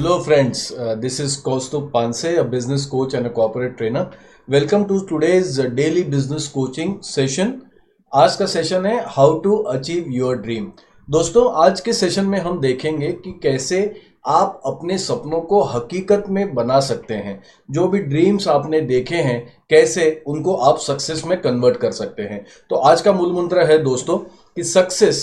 Hello, friends. Uh, this is Kaustup Panse, a business coach and a corporate trainer. Welcome to today's daily business coaching. आज का session है how to achieve your dream दोस्तों आज के session में हम देखेंगे कि कैसे आप अपने सपनों को हकीकत में बना सकते हैं जो भी ड्रीम्स आपने देखे हैं कैसे उनको आप सक्सेस में कन्वर्ट कर सकते हैं तो आज का मूल मंत्र है दोस्तों कि सक्सेस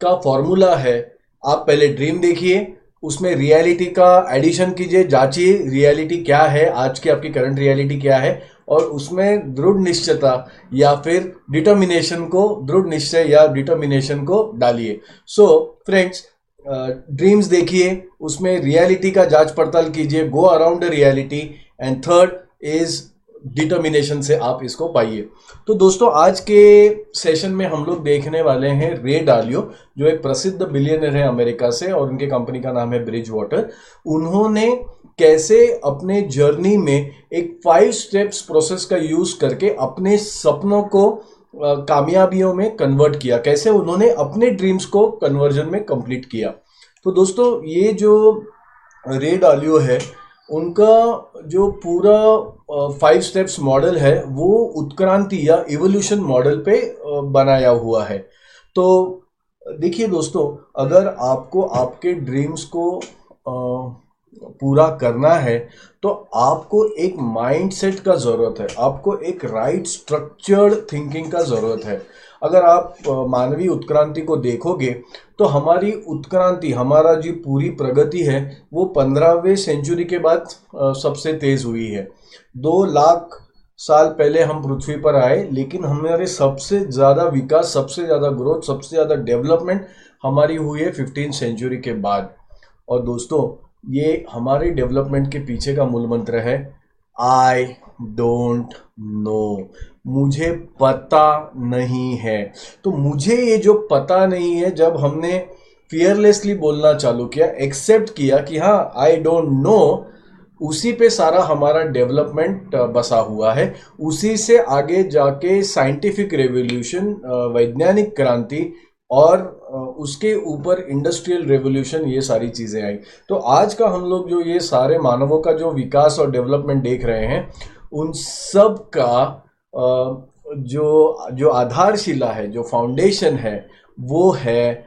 का फॉर्मूला है आप पहले ड्रीम देखिए उसमें रियलिटी का एडिशन कीजिए, जांचिए रियलिटी क्या है, आज की आपकी करंट रियलिटी क्या है, और उसमें दृढ़ निश्चयता या फिर डिटर्मिनेशन को, दृढ़ निश्चय या डिटर्मिनेशन को डालिए। सो फ्रेंड्स ड्रीम्स देखिए, उसमें रियलिटी का जाँच पड़ताल कीजिए go around the reality and third is determination से आप इसको पाइए। तो दोस्तों, आज के सेशन में हम लोग देखने वाले हैं रे डालियो जो एक प्रसिद्ध बिलियनर है अमेरिका से और उनके कंपनी का नाम है ब्रिज वाटर उन्होंने कैसे अपने जर्नी में एक फाइव स्टेप्स प्रोसेस का यूज़ करके अपने सपनों को कामयाबियों में कन्वर्ट किया। कैसे उन्होंने अपने ड्रीम्स को कन्वर्जन में कंप्लीट किया। तो दोस्तों, ये जो रे डालियो है उनका जो पूरा फाइव स्टेप्स मॉडल है, वो उत्क्रांति या इवोल्यूशन मॉडल पे बनाया हुआ है। तो देखिए दोस्तों, अगर आपको आपके ड्रीम्स को पूरा करना है तो आपको एक माइंडसेट का ज़रूरत है, आपको एक राइट स्ट्रक्चर्ड थिंकिंग का ज़रूरत है। अगर आप मानवीय उत्क्रांति को देखोगे तो हमारी उत्क्रांति, हमारा जो पूरी प्रगति है, वो पंद्रहवें सेंचुरी के बाद सबसे तेज़ हुई है। दो लाख साल पहले हम पृथ्वी पर आए, लेकिन हमारे सबसे ज़्यादा विकास, सबसे ज़्यादा ग्रोथ सबसे ज़्यादा डेवलपमेंट हमारी हुई है फिफ्टीन सेंचुरी के बाद। और दोस्तों, ये हमारे डेवलपमेंट के पीछे का मूल मंत्र है आई डोंट नो मुझे पता नहीं है। तो मुझे ये जो पता नहीं है, जब हमने फियरलेसली बोलना चालू किया एक्सेप्ट किया कि हाँ आई डोंट नो उसी पे सारा हमारा डेवलपमेंट बसा हुआ है। उसी से आगे जाके साइंटिफिक रेवोल्यूशन वैज्ञानिक क्रांति और उसके ऊपर इंडस्ट्रियल रेवोल्यूशन ये सारी चीज़ें आई। तो आज का हम लोग जो ये सारे मानवों का जो विकास और डेवलपमेंट देख रहे हैं, उन सब का जो जो आधारशिला है जो फाउंडेशन है वो है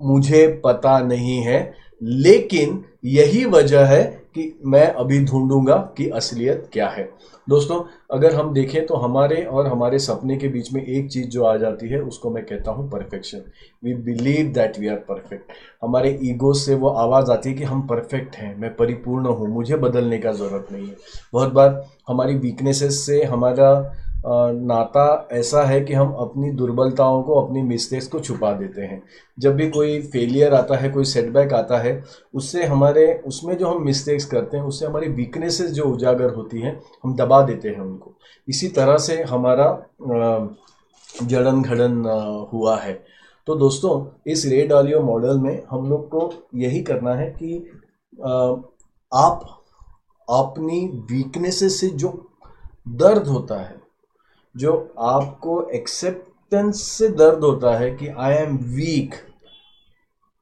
मुझे पता नहीं है। लेकिन यही वजह है कि मैं अभी ढूंढूँगा कि असलियत क्या है। दोस्तों, अगर हम देखें तो हमारे और हमारे सपने के बीच में एक चीज़ जो आ जाती है, उसको मैं कहता हूँ perfection we believe that we are perfect हमारे ईगो से वो आवाज़ आती है कि हम परफेक्ट हैं, मैं परिपूर्ण हूँ, मुझे बदलने का ज़रूरत नहीं है। बहुत बार हमारी वीकनेसेस से, हमारा नाता ऐसा है कि हम अपनी दुर्बलताओं को, अपनी मिस्टेक्स को छुपा देते हैं। जब भी कोई फेलियर आता है, कोई सेटबैक आता है, उससे हमारे, उसमें जो हम मिस्टेक्स करते हैं, उससे हमारी वीकनेसेस जो उजागर होती हैं, हम दबा देते हैं उनको। इसी तरह से हमारा जड़न घड़न हुआ है। तो दोस्तों, इस रेड ऑलियो मॉडल में हम लोग को यही करना है कि आप, अपनी वीकनेसेस से जो दर्द होता है जो आपको एक्सेप्टेंस से दर्द होता है कि आई एम वीक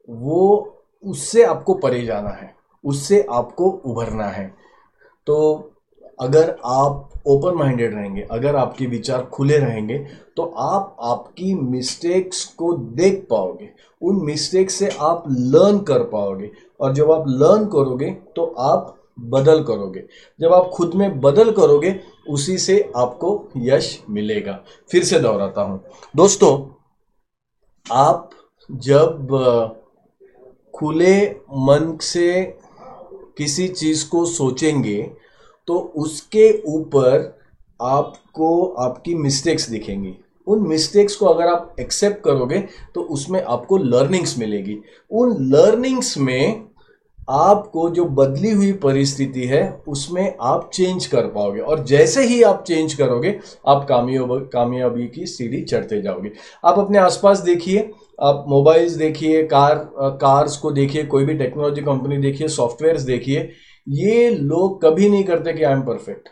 वो उससे आपको परे जाना है, उससे आपको उभरना है। तो अगर आप ओपन माइंडेड रहेंगे, अगर आपके विचार खुले रहेंगे तो आप आपकी मिस्टेक्स को देख पाओगे। उन मिस्टेक्स से आप लर्न कर पाओगे। और जब आप लर्न करोगे तो आप बदल करोगे। जब आप खुद में बदल करोगे, उसी से आपको यश मिलेगा। फिर से दोहराता हूँ। दोस्तों, आप जब खुले मन से किसी चीज़ को सोचेंगे तो उसके ऊपर आपको आपकी मिस्टेक्स दिखेंगी। उन मिस्टेक्स को अगर आप एक्सेप्ट करोगे तो उसमें आपको लर्निंग्स मिलेगी। उन लर्निंग्स में आपको जो बदली हुई परिस्थिति है, उसमें आप चेंज कर पाओगे। और जैसे ही आप चेंज करोगे, आप कामयाब, कामयाबी की सीढ़ी चढ़ते जाओगे। आप अपने आसपास देखिए, आप मोबाइल्स देखिए, कार कार्स को देखिए, कोई भी टेक्नोलॉजी कंपनी देखिए सॉफ्टवेयर देखिए, ये लोग कभी नहीं करते कि I am perfect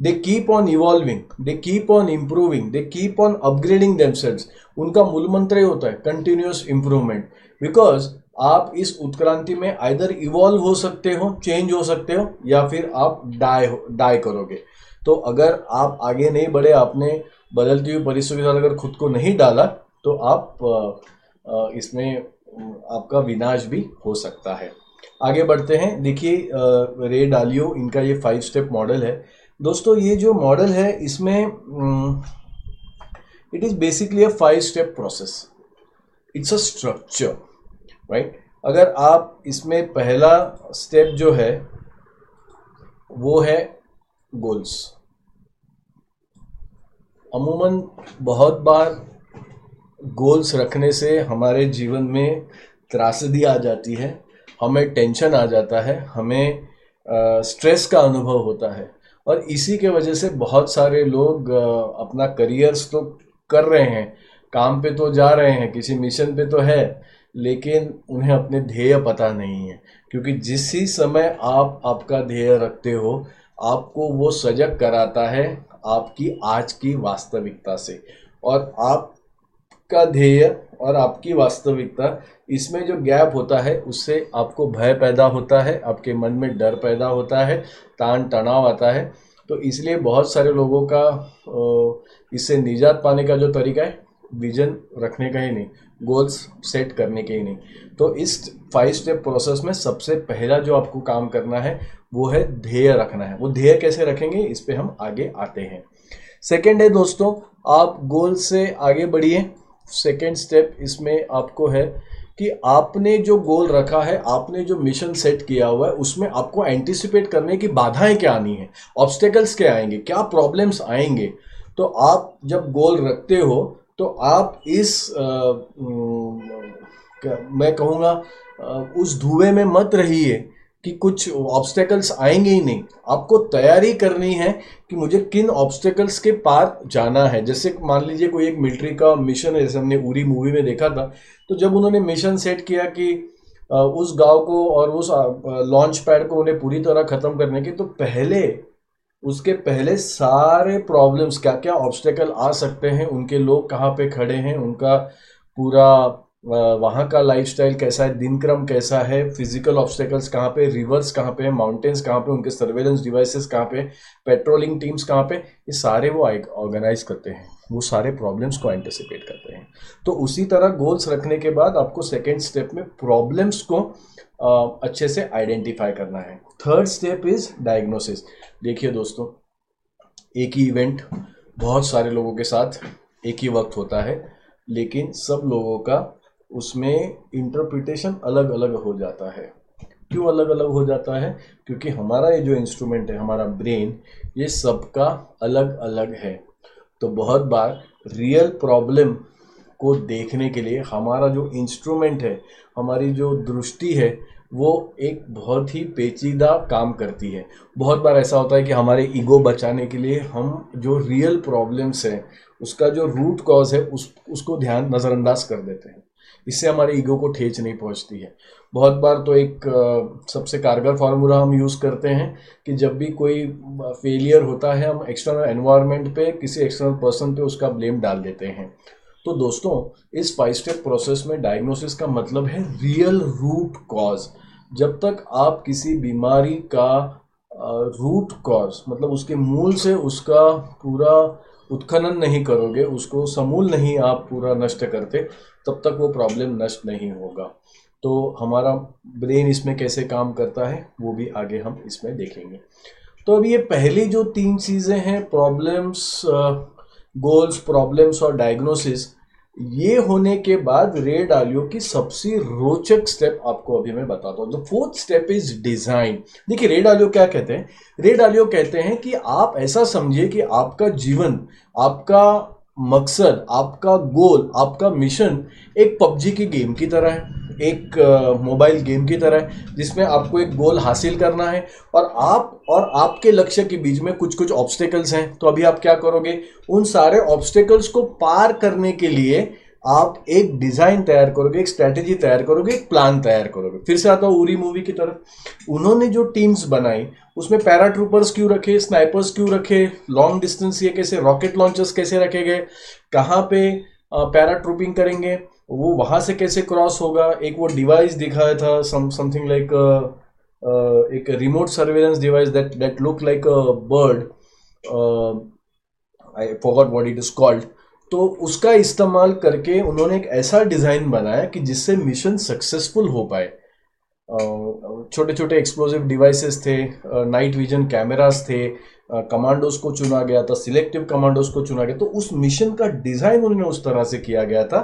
they keep on evolving they keep on improving they keep on upgrading themselves उनका मूल मंत्र ही होता है कंटिन्यूस इंप्रूवमेंट बिकॉज़ आप इस उत्क्रांति में आइदर इवॉल्व हो सकते हो चेंज हो सकते हो, या फिर आप डाई हो डाई करोगे। तो अगर आप आगे नहीं बढ़े, आपने बदलती हुई परिस्थितियों के साथ अगर खुद को नहीं डाला तो आप इसमें आपका विनाश भी हो सकता है। आगे बढ़ते हैं। देखिए रे डालियो, इनका ये फाइव स्टेप मॉडल है। दोस्तों, ये जो मॉडल है, इसमें it is basically a five step process it's a structure right अगर आप इसमें पहला स्टेप जो है, वो है गोल्स अमूमन बहुत बार गोल्स रखने से हमारे जीवन में त्रासदी आ जाती है, हमें टेंशन आ जाता है, हमें स्ट्रेस का अनुभव होता है। और इसी के वजह से बहुत सारे लोग अपना करियर्स तो कर रहे हैं, काम पे तो जा रहे हैं, किसी मिशन पे तो है लेकिन उन्हें अपने ध्येय पता नहीं है, क्योंकि जिस ही समय आप आपका ध्येय रखते हो, आपको वो सजग कराता है आपकी आज की वास्तविकता से। और आपका ध्येय और आपकी वास्तविकता, इसमें जो गैप होता है, उससे आपको भय पैदा होता है, आपके मन में डर पैदा होता है तान तनाव आता है। तो इसलिए बहुत सारे लोगों का इससे निजात पाने का जो तरीका है, विजन रखने का ही नहीं। गोल्स सेट करने के ही नहीं। तो इस फाइव स्टेप प्रोसेस में सबसे पहला जो आपको काम करना है, वो है ध्येय रखना है। वो ध्येय कैसे रखेंगे, इस पर हम आगे आते हैं। सेकेंड है दोस्तों, आप गोल से आगे बढ़िए। सेकेंड स्टेप इसमें आपको है कि आपने जो गोल रखा है, आपने जो मिशन सेट किया हुआ है, उसमें आपको एंटिसिपेट करने की बाधाएँ क्या आनी है? ऑब्स्टेकल्स क्या आएँगे? क्या प्रॉब्लम्स आएँगे? तो आप जब गोल रखते हो तो आप इस आ, मैं कहूँगा उस धुएँ में मत रहिए कि कुछ ऑब्स्टेकल्स आएँगे ही नहीं। आपको तैयारी करनी है कि मुझे किन ऑब्स्टेकल्स के पार जाना है। जैसे मान लीजिए कोई एक मिलिट्री का मिशन है जैसे हमने उरी मूवी में देखा था तो जब उन्होंने मिशन सेट किया कि उस गाँव को और उस लॉन्च पैड को उन्हें पूरी तरह ख़त्म करने की तो पहले उसके पहले सारे प्रॉब्लम्स क्या क्या ऑब्स्टेकल आ सकते हैं, उनके लोग कहाँ पे खड़े हैं, उनका पूरा वहाँ का लाइफस्टाइल कैसा है दिन क्रम कैसा है फ़िज़िकल ऑब्स्टेकल्स कहाँ पे रिवर्स कहाँ पे माउंटेन्स कहाँ पे, उनके सर्वेलेंस डिवाइसेस कहाँ पे पेट्रोलिंग टीम्स कहाँ पे, ये सारे वो ऑर्गेनाइज करते हैं, वो सारे प्रॉब्लम्स को एंटिसिपेट करते हैं। तो उसी तरह गोल्स रखने के बाद आपको सेकेंड स्टेप में प्रॉब्लम्स को अच्छे से आइडेंटिफाई करना है। थर्ड स्टेप इज़ डायग्नोसिस देखिए दोस्तों, एक ही इवेंट बहुत सारे लोगों के साथ एक ही वक्त होता है, लेकिन सब लोगों का उसमें इंटरप्रिटेशन अलग अलग हो जाता है। क्यों अलग अलग हो जाता है? क्योंकि हमारा ये जो इंस्ट्रूमेंट है, हमारा ब्रेन ये सबका अलग अलग है। तो बहुत बार रियल प्रॉब्लम को देखने के लिए हमारा जो इंस्ट्रूमेंट है, हमारी जो दृष्टि है वो एक बहुत ही पेचीदा काम करती है। बहुत बार ऐसा होता है कि हमारे ईगो बचाने के लिए हम जो रियल प्रॉब्लम्स हैं, उसका जो रूट कॉज है, उस, उसको ध्यान नज़रअंदाज कर देते हैं। इससे हमारे ईगो को ठेच नहीं पहुँचती है। बहुत बार तो एक सबसे कारगर फार्मूला हम यूज़ करते हैं कि जब भी कोई फेलियर होता है, हम एक्सटर्नल एनवायरनमेंट पे, किसी एक्सटर्नल पर्सन पे उसका ब्लेम डाल देते हैं। तो दोस्तों, इस फाइव स्टेप प्रोसेस में डायग्नोसिस का मतलब है रियल रूट कॉज जब तक आप किसी बीमारी का रूट कॉज मतलब उसके मूल से उसका पूरा उत्खनन नहीं करोगे, उसको समूल नहीं आप पूरा नष्ट करते, तब तक वो प्रॉब्लम नष्ट नहीं होगा। तो हमारा ब्रेन इसमें कैसे काम करता है, वो भी आगे हम इसमें देखेंगे। तो अब ये पहली जो तीन चीज़ें हैं प्रॉब्लम्स गोल्स प्रॉब्लम्स और डायग्नोसिस ये होने के बाद रेड डालियो की सबसे रोचक स्टेप आपको अभी मैं बताता हूँ। The fourth step is design देखिए रेड आलियो क्या कहते हैं? रेड आलियो कहते हैं कि आप ऐसा समझिए कि आपका जीवन, आपका मकसद, आपका गोल आपका मिशन एक पबजी की गेम की तरह है। एक मोबाइल गेम की तरह जिसमें आपको एक गोल हासिल करना है और आप और आपके लक्ष्य के बीच में कुछ कुछ ऑब्स्टेकल्स हैं। तो अभी आप क्या करोगे? उन सारे ऑब्स्टेकल्स को पार करने के लिए आप एक डिज़ाइन तैयार करोगे, एक स्ट्रेटेजी तैयार करोगे, एक प्लान तैयार करोगे। फिर से आता हूँ उरी मूवी की तरफ़। उन्होंने जो टीम्स बनाई, उसमें पैरा ट्रूपर्स क्यों रखे स्नाइपर्स क्यों रखे लॉन्ग डिस्टेंस ये कैसे रॉकेट लॉन्चर्स कैसे रखे गए, कहाँ पे पैरा ट्रूपिंग करेंगे वो वहाँ से कैसे क्रॉस होगा? एक वो डिवाइस दिखाया था सम समथिंग लाइक एक remote surveillance device that that look like a bird I forgot what it is called तो उसका इस्तेमाल करके उन्होंने एक ऐसा डिज़ाइन बनाया कि जिससे मिशन सक्सेसफुल हो पाए। छोटे छोटे एक्सप्लोजिव डिवाइसेस थे नाइट विजन कैमरास थे कमांडोज को चुना गया था सिलेक्टिव कमांडोज को चुना गया तो उस मिशन का डिज़ाइन उन्होंने उस तरह से किया गया था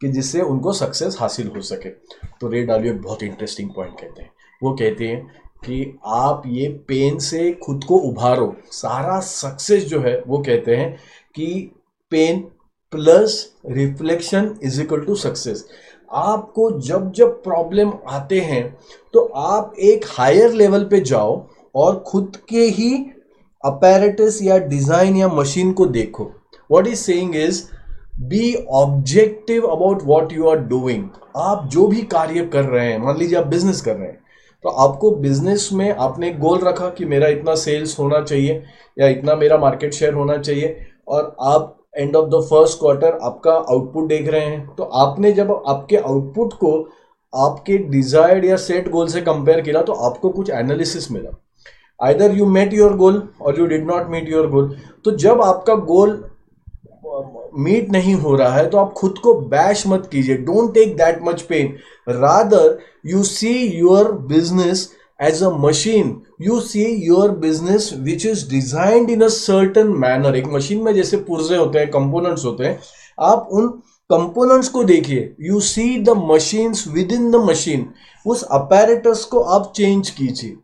कि जिससे उनको सक्सेस हासिल हो सके। तो रे डालियो एक बहुत इंटरेस्टिंग पॉइंट कहते हैं। वो कहते हैं कि आप ये पेन से खुद को उभारो, सारा सक्सेस जो है, वो कहते हैं कि pain plus reflection is equal to success आपको जब जब प्रॉब्लम आते हैं तो आप एक हायर लेवल पे जाओ और खुद के ही अपैरेटस या डिज़ाइन या मशीन को देखो। What is saying is be objective about what you are doing आप जो भी कार्य कर रहे हैं, मान लीजिए आप बिज़नेस कर रहे हैं तो आपको बिज़नेस में आपने एक गोल रखा कि मेरा इतना सेल्स होना चाहिए, या इतना मेरा मार्केट शेयर होना चाहिए, और आप end of the first quarter आपका आउटपुट देख रहे हैं। तो आपने जब आपके आउटपुट को आपके डिजायर्ड या सेट गोल से कंपेयर किया तो आपको कुछ एनालिसिस मिला। Either you met your goal और you did not meet your goal तो जब आपका गोल मीट नहीं हो रहा है तो आप खुद को बैश मत कीजिए। Don't take that much pain rather you see your business as a machine you see your business which is designed in a certain manner एक मशीन में जैसे पुर्जे होते हैं कंपोनेंट्स होते हैं, आप उन कंपोनेंट्स को देखिए। You see the machines with in the machine उस अपैरेटस को आप चेंज कीजिए।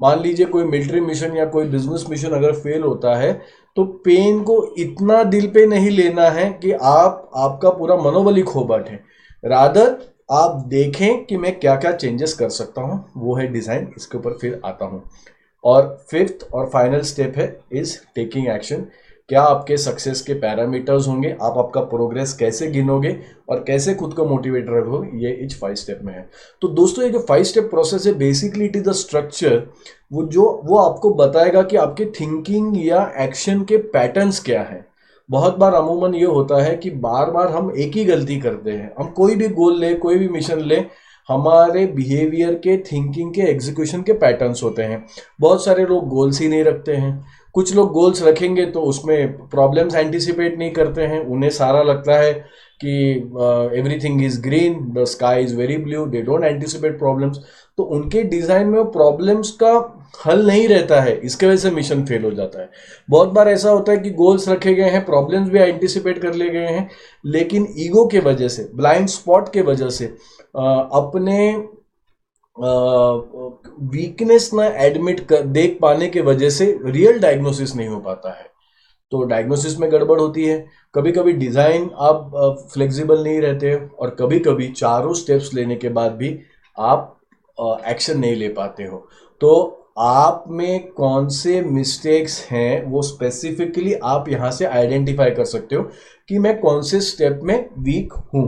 मान लीजिए कोई मिलिट्री मिशन या कोई बिज़नेस मिशन अगर फेल होता है तो पेन को इतना दिल पे नहीं लेना है कि आप, आपका पूरा मनोबल ही खो बैठे। रादर आप देखें कि मैं क्या क्या चेंजेस कर सकता हूँ। वो है डिज़ाइन इसके ऊपर फिर आता हूँ। और फिफ्थ और फाइनल स्टेप है इज़ टेकिंग एक्शन क्या आपके सक्सेस के पैरामीटर्स होंगे? आप आपका प्रोग्रेस कैसे गिनोगे? और कैसे खुद को मोटिवेट रखोगे? ये इच फाइव स्टेप में है। तो दोस्तों, ये जो फाइव स्टेप प्रोसेस है basically it is the structure वो जो, वो आपको बताएगा कि आपके थिंकिंग या एक्शन के पैटर्न्स क्या हैं। बहुत बार अमूमन ये होता है कि बार बार हम एक ही गलती करते हैं। हम कोई भी गोल ले, कोई भी मिशन ले, हमारे बिहेवियर के थिंकिंग के एग्जीक्यूशन के पैटर्न्स होते हैं। बहुत सारे लोग गोल्स ही नहीं रखते हैं। कुछ लोग गोल्स रखेंगे तो उसमें प्रॉब्लम्स एंटिसिपेट नहीं करते हैं। उन्हें सारा लगता है कि everything is green the sky is very blue they don't anticipate problems तो उनके डिज़ाइन में प्रॉब्लम्स का हल नहीं रहता है, इसके वजह से मिशन फेल हो जाता है। बहुत बार ऐसा होता है कि गोल्स रखे गए हैं प्रॉब्लम्स भी एंटिसिपेट कर लिए गए हैं, लेकिन ईगो के वजह से ब्लाइंड स्पॉट के वजह से अपने वीकनेस ना एडमिट कर, देख पाने के वजह से रियल डायग्नोसिस नहीं हो पाता है। तो डायग्नोसिस में गड़बड़ होती है। कभी कभी डिज़ाइन आप फ्लेक्सिबल नहीं रहते और कभी कभी चारों स्टेप्स लेने के बाद भी आप एक्शन नहीं ले पाते हो। तो आप में कौन से मिस्टेक्स हैं वो स्पेसिफिकली आप यहाँ से आइडेंटिफाई कर सकते हो कि मैं कौन से स्टेप में वीक हूँ।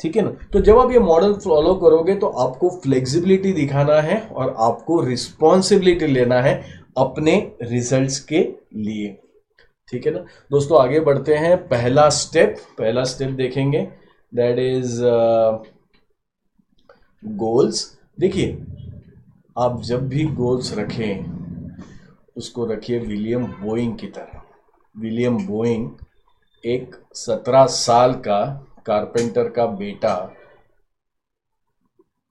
ठीक है ना? तो जब आप ये मॉडल फॉलो करोगे तो आपको फ्लेक्सिबिलिटी दिखाना है और आपको रिस्पॉन्सिबिलिटी लेना है अपने रिजल्ट्स के लिए। ठीक है ना? दोस्तों, आगे बढ़ते हैं। पहला स्टेप पहला स्टेप देखेंगे। दैट इज़ गोल्स देखिए, आप जब भी गोल्स रखें, उसको रखिए विलियम बोइंग की तरह। विलियम बोइंग एक सत्रह साल का कारपेंटर का बेटा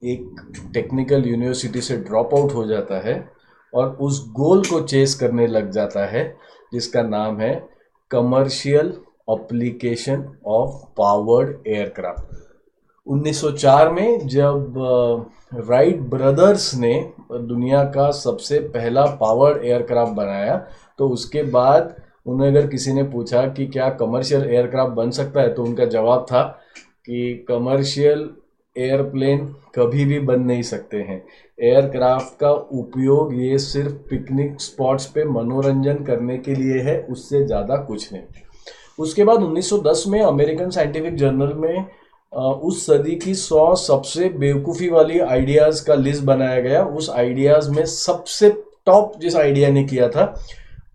एक टेक्निकल यूनिवर्सिटी से ड्रॉप आउट हो जाता है और उस गोल को चेस करने लग जाता है, जिसका नाम है commercial application of powered aircraft 1904 में जब राइट ब्रदर्स ने दुनिया का सबसे पहला पावर्ड एयरक्राफ्ट बनाया तो उसके बाद उन्हें अगर किसी ने पूछा कि क्या कमर्शियल एयरक्राफ्ट बन सकता है तो उनका जवाब था कि कमर्शियल एयरप्लेन कभी भी बन नहीं सकते हैं। एयरक्राफ्ट का उपयोग ये सिर्फ़ पिकनिक स्पॉट्स पे मनोरंजन करने के लिए है, उससे ज़्यादा कुछ नहीं। उसके बाद 1910 में अमेरिकन साइंटिफिक जर्नल में उस सदी की सौ सबसे बेवकूफ़ी वाली आइडियाज़ का लिस्ट बनाया गया। उस आइडियाज़ में सबसे टॉप जिस आइडिया ने किया था,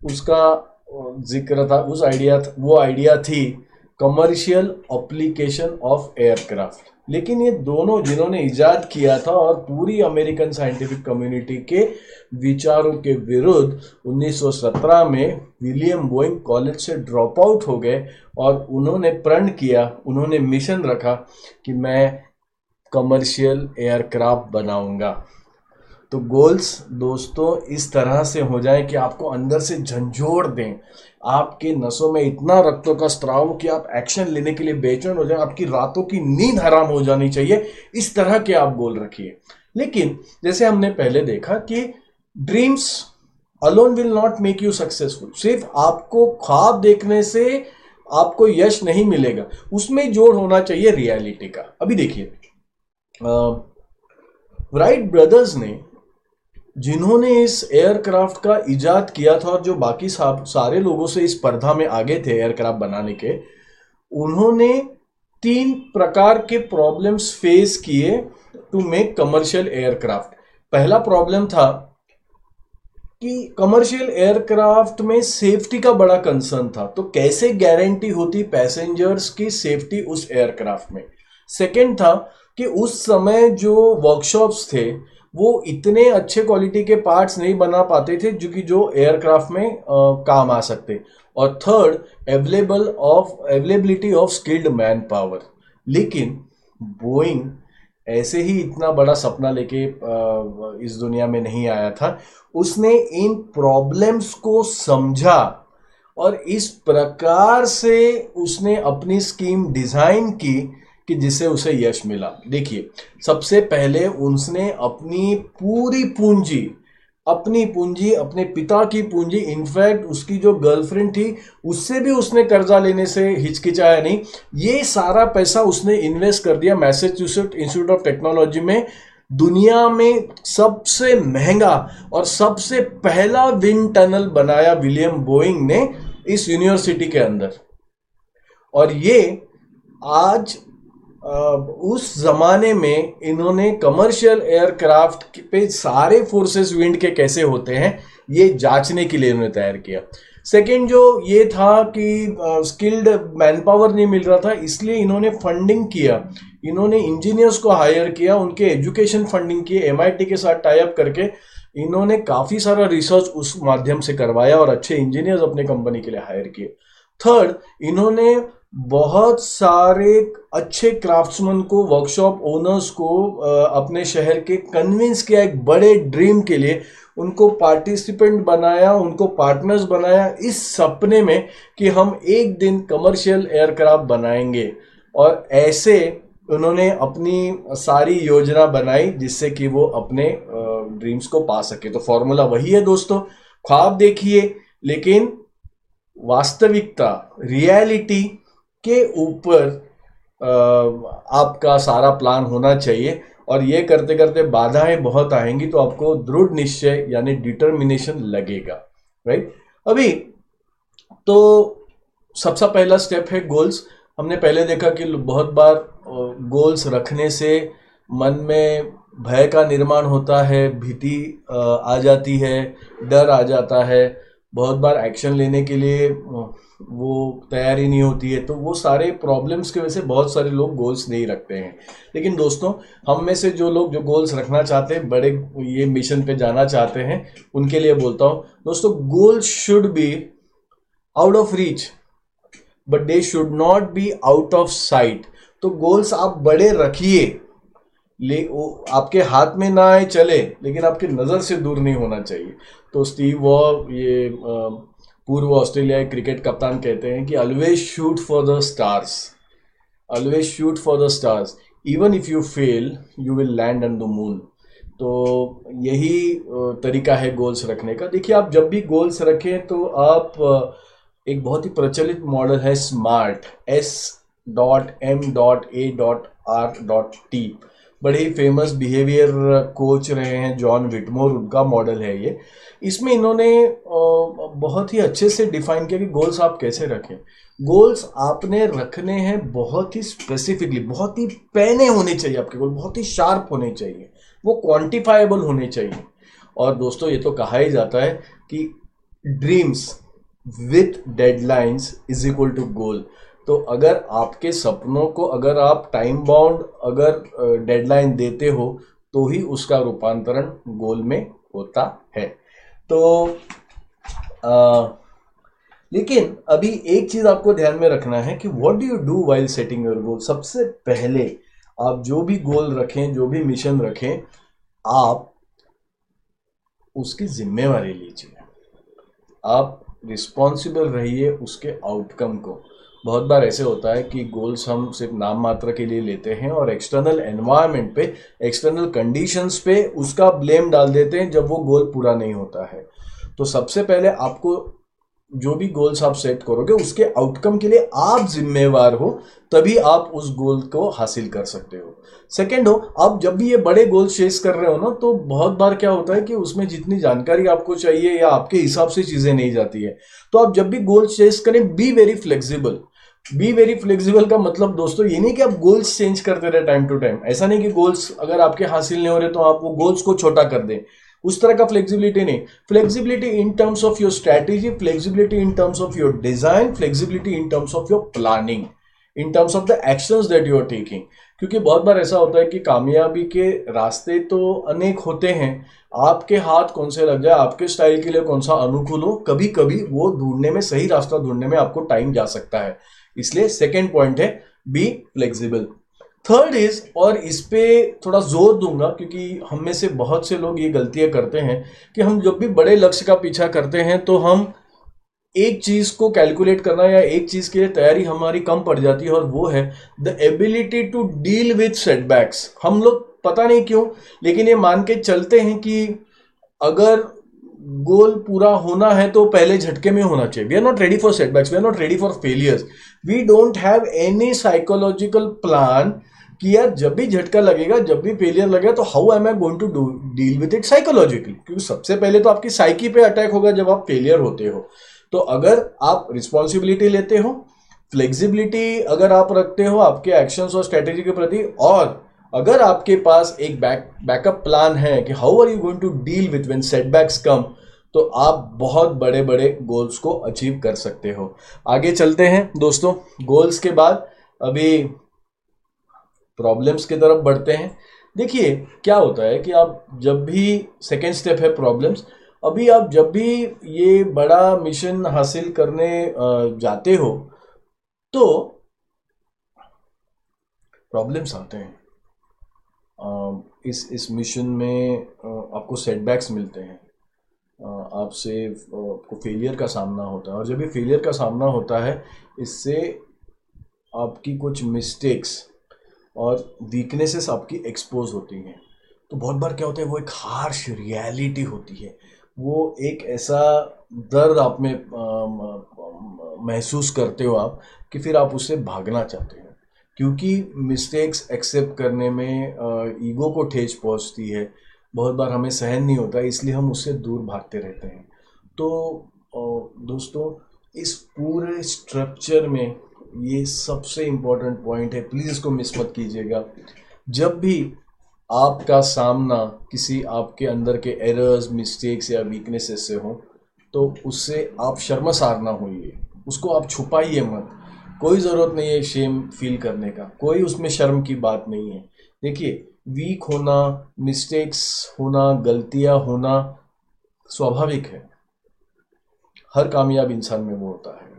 उसका ज़िक्र था, उस आइडिया वो आइडिया थी कमर्शियल अप्लीकेशन ऑफ़ एयरक्राफ्ट लेकिन ये दोनों जिन्होंने इजाद किया था और पूरी अमेरिकन साइंटिफिक कम्युनिटी के विचारों के विरुद्ध 1917 में विलियम बोइंग कॉलेज से ड्रॉप आउट हो गए और उन्होंने प्रण किया, उन्होंने मिशन रखा कि मैं कमर्शियल एयरक्राफ्ट बनाऊँगा। तो गोल्स दोस्तों इस तरह से हो जाए कि आपको अंदर से झंझोड़ दें। आपके नसों में इतना रक्तों का स्त्राव कि आप एक्शन लेने के लिए बेचैन हो जाए, आपकी रातों की नींद हराम हो जानी चाहिए। इस तरह के आप गोल रखिए। लेकिन जैसे हमने पहले देखा कि dreams alone will not make you successful सिर्फ़ आपको ख्वाब देखने से आपको यश नहीं मिलेगा। उसमें जोड़ होना चाहिए रियलिटी का। अभी देखिए राइट ब्रदर्स ने जिन्होंने इस एयरक्राफ्ट का इजाद किया था और जो बाकी सारे लोगों से इस स्पर्धा में आगे थे एयरक्राफ्ट बनाने के, उन्होंने तीन प्रकार के प्रॉब्लम्स फेस किए टू मेक कमर्शियल एयरक्राफ्ट पहला प्रॉब्लम था कि कमर्शियल एयरक्राफ्ट में सेफ्टी का बड़ा कंसर्न था। तो कैसे गारंटी होती पैसेंजर्स की सेफ्टी उस एयरक्राफ्ट में? सेकंड था कि उस समय जो वर्कशॉप्स थे वो इतने अच्छे क्वालिटी के पार्ट्स नहीं बना पाते थे जो कि जो एयरक्राफ्ट में आ, काम आ सकते। और third available of availability of skilled manpower लेकिन बोइंग ऐसे ही इतना बड़ा सपना लेके इस दुनिया में नहीं आया था। उसने इन प्रॉब्लम्स को समझा और इस प्रकार से उसने अपनी स्कीम डिज़ाइन की कि जिससे उसे यश मिला। देखिए, सबसे पहले उसने अपनी पूरी पूंजी, अपनी पूंजी, अपने पिता की पूंजी, इनफैक्ट उसकी जो गर्लफ्रेंड थी, उससे भी उसने कर्जा लेने से हिचकिचाया नहीं। ये सारा पैसा उसने इन्वेस्ट कर दिया मैसेच्यूसेट इंस्टीट्यूट ऑफ़ टेक्नोलॉजी में। दुनिया में सबसे महँगा और सबसे पहला विंड टनल बनाया विलियम बोइंग ने इस यूनिवर्सिटी के अंदर। और ये आज उस जमाने में इन्होंने कमर्शियल एयरक्राफ्ट पे सारे फोर्सेस विंड के कैसे होते हैं, ये जांचने के लिए इन्होंने तैयार किया। सेकेंड जो ये था कि स्किल्ड मैन पावर नहीं मिल रहा था, इसलिए इन्होंने फंडिंग किया। इन्होंने इंजीनियर्स को हायर किया, उनके एजुकेशन फंडिंग किए एम के साथ टाइप करके इन्होंने काफ़ी सारा रिसर्च उस माध्यम से करवाया और अच्छे इंजीनियर्स अपने कंपनी के लिए हायर किए। थर्ड इन्होंने बहुत सारे अच्छे क्राफ्ट्समैन को वर्कशॉप ओनर्स को अपने शहर के कन्विंस किया एक बड़े ड्रीम के लिए। उनको पार्टिसिपेंट बनाया, उनको पार्टनर्स बनाया, इस सपने में कि हम एक दिन कमर्शियल एयरक्राफ्ट बनाएँगे। और ऐसे उन्होंने अपनी सारी योजना बनाई जिससे कि वो अपने ड्रीम्स को पा सके। तो फॉर्मूला वही है दोस्तों। ख्वाब देखिए, लेकिन वास्तविकता रियलिटी के ऊपर आपका सारा प्लान होना चाहिए। और ये करते करते बाधाएँ बहुत आएँगी तो आपको दृढ़ निश्चय यानी डिटर्मिनेशन लगेगा राइट अभी तो सबसे पहला स्टेप है गोल्स हमने पहले देखा कि बहुत बार गोल्स रखने से मन में भय का निर्माण होता है, भीति आ जाती है, डर आ जाता है। बहुत बार एक्शन लेने के लिए वो तैयारी नहीं होती है तो वो सारे प्रॉब्लम्स की वजह से बहुत सारे लोग गोल्स नहीं रखते हैं। लेकिन दोस्तों, हम में से जो लोग जो गोल्स रखना चाहते हैं, बड़े ये मिशन पे जाना चाहते हैं, उनके लिए बोलता हूँ, दोस्तों goals should be out of reach but they should not be out of sight तो गोल्स आप बड़े रखिए। ले, वो आपके हाथ में ना आए, चले, लेकिन आपकी नज़र से दूर नहीं होना चाहिए। तो स्टीव वॉ ये पूर्व ऑस्ट्रेलिया क्रिकेट कप्तान कहते हैं कि always shoot for the stars always shoot for the stars even if you fail you will land on the moon तो यही तरीका है गोल्स रखने का। देखिए, आप जब भी गोल्स रखें तो आप एक बहुत ही प्रचलित मॉडल है smart S dot M dot A dot R dot T बड़े ही फ़ेमस बिहेवियर कोच रहे हैं जॉन विटमोर उनका मॉडल है ये। इसमें इन्होंने बहुत ही अच्छे से डिफाइन किया कि गोल्स आप कैसे रखें। गोल्स आपने रखने हैं बहुत ही स्पेसिफिकली बहुत ही पैने होने चाहिए आपके गोल बहुत ही शार्प होने चाहिए। वो क्वांटिफाइबल होने चाहिए। और दोस्तों, ये तो कहा ही जाता है कि dreams with deadlines is equal to goal तो अगर आपके सपनों को अगर आप टाइम बाउंड अगर डेडलाइन देते हो तो ही उसका रूपांतरण गोल में होता है। तो आ, लेकिन अभी एक चीज़ आपको ध्यान में रखना है कि what do you do while setting your goal सबसे पहले आप जो भी गोल रखें जो भी मिशन रखें आप उसकी जिम्मेवारी लीजिए। आप रिस्पॉन्सिबल रहिए उसके आउटकम को। बहुत बार ऐसे होता है कि गोल्स हम सिर्फ़ नाम मात्र के लिए लेते हैं और एक्सटर्नल एनवायरनमेंट पे एक्सटर्नल कंडीशंस पे उसका ब्लेम डाल देते हैं जब वो गोल पूरा नहीं होता है। तो सबसे पहले आपको जो भी गोल्स आप सेट करोगे, उसके आउटकम के लिए आप जिम्मेवार हो, तभी आप उस गोल को हासिल कर सकते हो। सेकेंड हो, आप जब भी ये बड़े गोल चेस कर रहे हो ना तो बहुत बार क्या होता है कि उसमें जितनी जानकारी आपको चाहिए या आपके हिसाब से चीज़ें नहीं जाती है तो आप जब भी गोल चेस करें be very flexible be very flexible का मतलब दोस्तों ये नहीं कि आप गोल्स चेंज करते रहे टाइम टू टाइम ऐसा नहीं कि गोल्स अगर आपके हासिल नहीं हो रहे तो आप वो गोल्स को छोटा कर दें। उस तरह का फ्लेक्सिबिलिटी नहीं। Flexibility in terms of your strategy flexibility in terms of your design flexibility in terms of your planning in terms of the actions that you are taking क्योंकि बहुत बार ऐसा होता है कि कामयाबी के रास्ते तो अनेक होते हैं। आपके हाथ कौन से लग जाए, आपके स्टाइल के लिए कौन सा अनुकूल हो कभी कभी वो ढूँढने में, सही रास्ता ढूँढने में आपको टाइम जा सकता है। इसलिए सेकेंड पॉइंट है बी फ्लेक्सिबल थर्ड इज़ और इस पे थोड़ा ज़ोर दूँगा, क्योंकि हम में से बहुत से लोग ये गलतियाँ करते हैं, कि हम जब भी बड़े लक्ष्य का पीछा करते हैं तो हम एक चीज़ को कैलकुलेट करना या एक चीज़ के लिए तैयारी हमारी कम पड़ जाती है, और वो है the ability to deal with setbacks हम लोग पता नहीं क्यों, लेकिन ये मान के चलते हैं कि अगर गोल पूरा होना है तो पहले झटके में होना चाहिए। We are not ready for setbacks we are not ready for failures we don't have any psychological plan कि यार जब भी झटका लगेगा, जब भी फेलियर लगेगा तो how am I going to do deal with it psychologically क्योंकि सबसे पहले तो आपकी साइकी पे अटैक होगा जब आप फेलियर होते हो। तो अगर आप रिस्पॉन्सिबिलिटी लेते हो फ्लेक्सिबिलिटी अगर आप रखते हो आपके एक्शंस और स्ट्रेटेजी के प्रति, और अगर आपके पास एक बैक बैकअप प्लान है कि how are you going to deal with when setbacks come तो आप बहुत बड़े बड़े गोल्स को अचीव कर सकते हो। आगे चलते हैं दोस्तों। गोल्स के बाद अभी प्रॉब्लम्स की तरफ़ बढ़ते हैं। देखिए, क्या होता है कि आप जब भी सेकेंड स्टेप है प्रॉब्लम्स अभी आप जब भी ये बड़ा मिशन हासिल करने जाते हो तो प्रॉब्लम्स आते हैं। इस इस मिशन में आपको सेटबैक्स मिलते हैं। आपसे आपको फेलियर का सामना होता है। और जब भी फेलियर का सामना होता है, इससे आपकी कुछ मिस्टेक्स और वीकनेसेस आपकी एक्सपोज होती हैं। तो बहुत बार क्या होता है, वो एक हार्श रियलिटी होती है। वो एक ऐसा दर्द आप में महसूस करते हो आप कि फिर आप उससे भागना चाहते हो। क्योंकि मिस्टेक्स एक्सेप्ट करने में ईगो को ठेस पहुँचती है। बहुत बार हमें सहन नहीं होता, इसलिए हम उससे दूर भागते रहते हैं। तो दोस्तों, इस पूरे स्ट्रक्चर में ये सबसे इम्पोर्टेंट पॉइंट है। प्लीज़ इसको मिस मत कीजिएगा। जब भी आपका सामना किसी आपके अंदर के एरर्स मिस्टेक्स या वीकनेसेस से हो तो उससे आप शर्मसार ना होइए। उसको आप छुपाइए मत। कोई ज़रूरत नहीं है शेम फील करने का। कोई उसमें शर्म की बात नहीं है। देखिए वीक होना मिस्टेक्स होना, गलतियाँ होना स्वाभाविक है। हर कामयाब इंसान में वो होता है।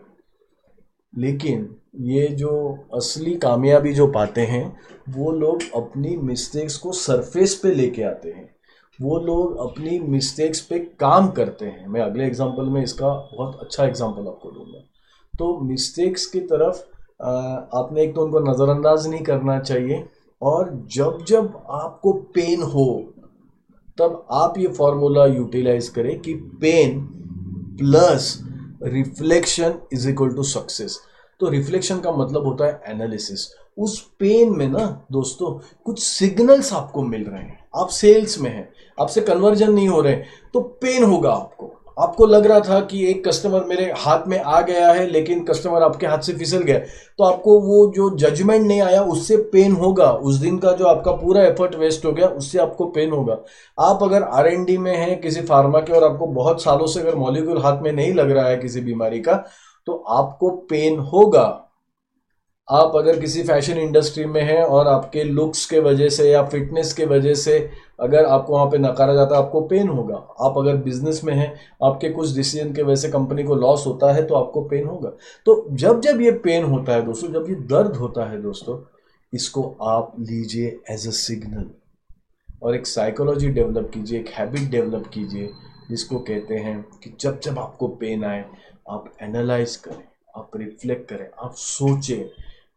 लेकिन ये जो असली कामयाबी जो पाते हैं, वो लोग अपनी मिस्टेक्स को सरफेस पे लेके आते हैं। वो लोग अपनी मिस्टेक्स पे काम करते हैं। मैं अगले एग्जांपल में इसका बहुत अच्छा एग्जांपल आपको दूँगा। तो मिस्टेक्स की तरफ़ आपने एक तो उनको नज़रअंदाज नहीं करना चाहिए और जब जब आपको पेन हो, तब आप ये फॉर्मूला यूटिलाइज करें कि pain plus reflection is equal to success तो रिफ्लेक्शन का मतलब होता है एनालिसिस उस पेन में ना, दोस्तों, कुछ सिग्नल्स आपको मिल रहे हैं। आप सेल्स में हैं, आपसे कन्वर्जन नहीं हो रहे तो पेन होगा आपको। आपको लग रहा था कि एक कस्टमर मेरे हाथ में आ गया है, लेकिन कस्टमर आपके हाथ से फिसल गया। तो आपको वो जो जजमेंट नहीं आया, उससे पेन होगा। उस दिन का जो आपका पूरा एफर्ट वेस्ट हो गया, उससे आपको पेन होगा। आप अगर आर एन डी में हैं, किसी फार्मा के, और आपको बहुत सालों से अगर मॉलिक्यूल हाथ में नहीं लग रहा है किसी बीमारी का तो आपको पेन होगा। आप अगर किसी फ़ैशन इंडस्ट्री में हैं और आपके लुक्स के वजह से या फिटनेस के वजह से अगर आपको वहाँ पे नकारा जाता है, आपको पेन होगा। आप अगर बिज़नेस में हैं, आपके कुछ डिसीज़न के वजह से कंपनी को लॉस होता है तो आपको पेन होगा। तो जब जब ये पेन होता है दोस्तों, जब ये दर्द होता है दोस्तों, इसको आप लीजिए एज अ सिग्नल और एक साइकोलॉजी डेवलप कीजिए, एक हैबिट डेवलप कीजिए, जिसको कहते हैं कि जब जब आपको पेन आए, आप एनालाइज करें, आप रिफ्लेक्ट करें, आप सोचें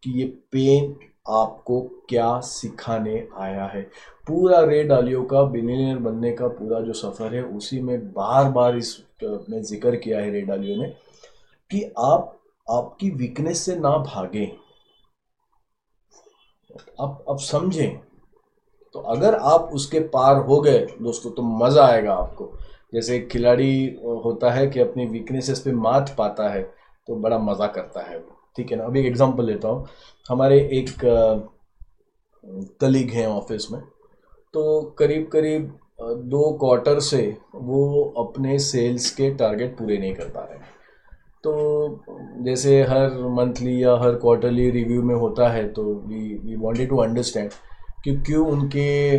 कि ये पेन आपको क्या सिखाने आया है। पूरा रे डालियो का बिलियनियर बनने का पूरा जो सफ़र है, उसी में बार बार इस में ज़िक्र किया है रे डालियो ने कि आप, आपकी वीकनेस से ना भागें। आप अब समझें। तो अगर आप उसके पार हो गए, दोस्तों तो मज़ा आएगा आपको। जैसे एक खिलाड़ी होता है कि अपनी वीकनेसेस पे मात पाता है तो बड़ा मज़ा करता है वो। ठीक है ना? अभी एक एग्जांपल लेता हूँ। हमारे एक कलीग हैं ऑफ़िस में। तो करीब करीब दो क्वार्टर से वो अपने सेल्स के टारगेट पूरे नहीं कर पा रहे तो जैसे हर मंथली या हर क्वार्टरली रिव्यू में होता है तो we we wanted to understand कि क्यों उनके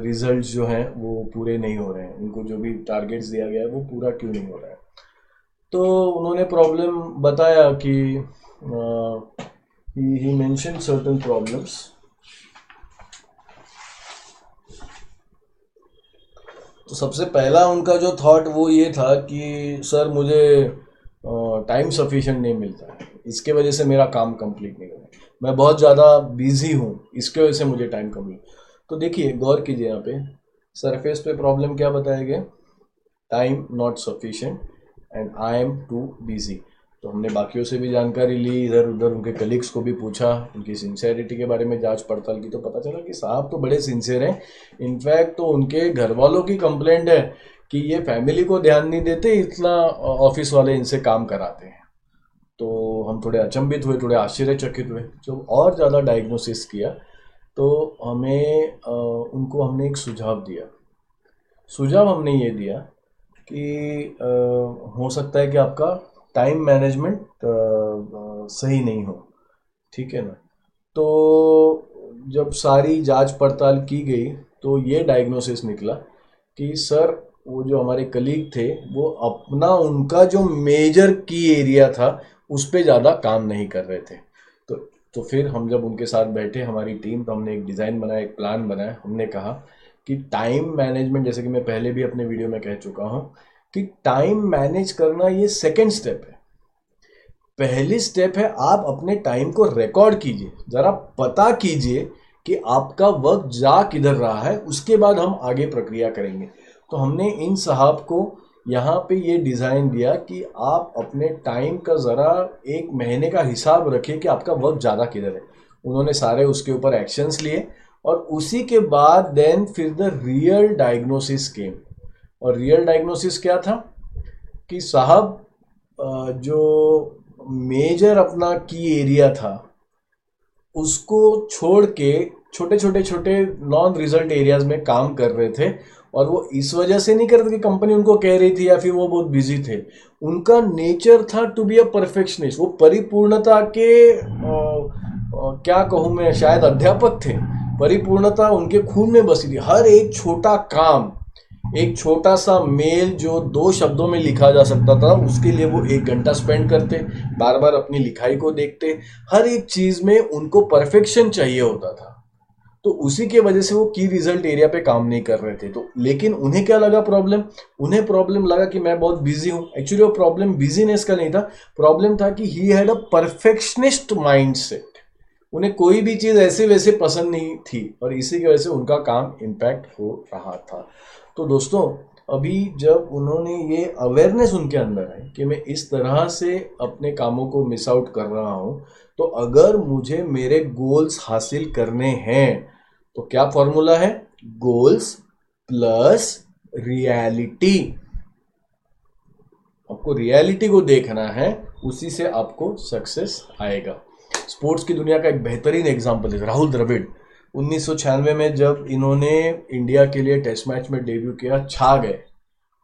रिजल्ट्स जो हैं वो पूरे नहीं हो रहे हैं। उनको जो भी टारगेट्स दिया गया है, वो पूरा क्यों नहीं हो रहा है? तो उन्होंने प्रॉब्लम बताया कि ही मेंशन सर्टन प्रॉब्लम्स तो सबसे पहला उनका जो थॉट वो ये था कि, सर, मुझे टाइम सफिशिएंट नहीं मिलता है। इसके वजह से मेरा काम कंप्लीट नहीं हो। मैं बहुत ज़्यादा बिज़ी हूँ। इसके वजह से मुझे टाइम कम तो देखिए, गौर कीजिए यहाँ पे। सरफेस पे प्रॉब्लम क्या बताया गया? Time not sufficient and I am too busy तो हमने बाकियों से भी जानकारी ली, इधर उधर उनके कलीग्स को भी पूछा, उनकी सिंसेरिटी के बारे में जाँच पड़ताल की तो पता चला कि साहब तो बड़े सिंसियर हैं। इनफैक्ट तो उनके घर वालों की कंप्लेंट है कि ये फैमिली को ध्यान नहीं देते, इतना ऑफ़िस वाले इनसे काम कराते हैं। तो हम थोड़े अचंभित हुए, थोड़े आश्चर्यचकित हुए जब और ज़्यादा डायग्नोसिस किया। तो हमें उनको हमने एक सुझाव दिया। सुझाव हमने ये दिया कि आ, हो सकता है कि आपका टाइम मैनेजमेंट सही नहीं हो। ठीक है ना? तो जब सारी जाँच पड़ताल की गई तो ये डायग्नोसिस निकला कि सर वो जो हमारे कलीग थे वो अपना उनका जो मेजर की एरिया था उस पर ज़्यादा काम नहीं कर रहे थे। तो तो फिर हम जब उनके साथ बैठे हमारी टीम तो हमने एक डिज़ाइन बनाया एक प्लान बनाया हमने कहा कि टाइम मैनेजमेंट जैसे कि मैं पहले भी अपने वीडियो में कह चुका हूँ, कि टाइम मैनेज करना ये सेकेंड स्टेप है। पहली स्टेप है आप अपने टाइम को रिकॉर्ड कीजिए। ज़रा पता कीजिए कि आपका वक्त जा किधर रहा है, उसके बाद हम आगे प्रक्रिया करेंगे। तो हमने इन साहब को यहाँ पे ये डिज़ाइन दिया कि आप अपने टाइम का ज़रा एक महीने का हिसाब रखिए कि आपका वक्त ज़्यादा किधर है। उन्होंने सारे उसके ऊपर एक्शंस लिए। और उसी के बाद देन फिर द रियल डायग्नोसिस केम और रियल डायग्नोसिस क्या था? कि साहब जो मेजर अपना की एरिया था उसको छोड़ के छोटे छोटे छोटे नॉन रिज़ल्ट एरियाज़ में काम कर रहे थे और वो इस वजह से नहीं कर रहे थे कि कंपनी उनको कह रही थी या फिर वो बहुत बिज़ी थे। उनका नेचर था टू बी अ परफेक्शनिस्ट वो परिपूर्णता के आ, आ, क्या कहूँ मैं शायद अध्यापक थे। परिपूर्णता उनके खून में बसी थी। हर एक छोटा काम, एक छोटा सा मेल जो दो शब्दों में लिखा जा सकता था, उसके लिए वो एक घंटा स्पेंड करते बार बार अपनी लिखाई को देखते। हर एक चीज़ में उनको परफेक्शन चाहिए होता था। तो उसी के वजह से वो की रिज़ल्ट एरिया पे काम नहीं कर रहे थे। तो लेकिन उन्हें क्या लगा प्रॉब्लम उन्हें प्रॉब्लम लगा कि मैं बहुत बिज़ी हूँ। एक्चुअली वो प्रॉब्लम बिजीनेस का नहीं था। प्रॉब्लम था कि he had a perfectionist mindset उन्हें कोई भी चीज़ ऐसे वैसे पसंद नहीं थी और इसी की वजह से उनका काम इम्पैक्ट हो रहा था। तो दोस्तों, अभी जब उन्होंने ये अवेयरनेस उनके अंदर है कि मैं इस तरह से अपने कामों को मिस आउट कर रहा हूँ तो अगर मुझे मेरे गोल्स हासिल करने हैं तो क्या फॉर्मूला है? गोल्स प्लस रियलिटी आपको रियलिटी को देखना है, उसी से आपको सक्सेस आएगा। स्पोर्ट्स की दुनिया का एक बेहतरीन एग्ज़ाम्पल है। राहुल द्रविड़, उन्नीस सौ छियानवे में जब इन्होंने इंडिया के लिए टेस्ट मैच में डेब्यू किया, छा गए।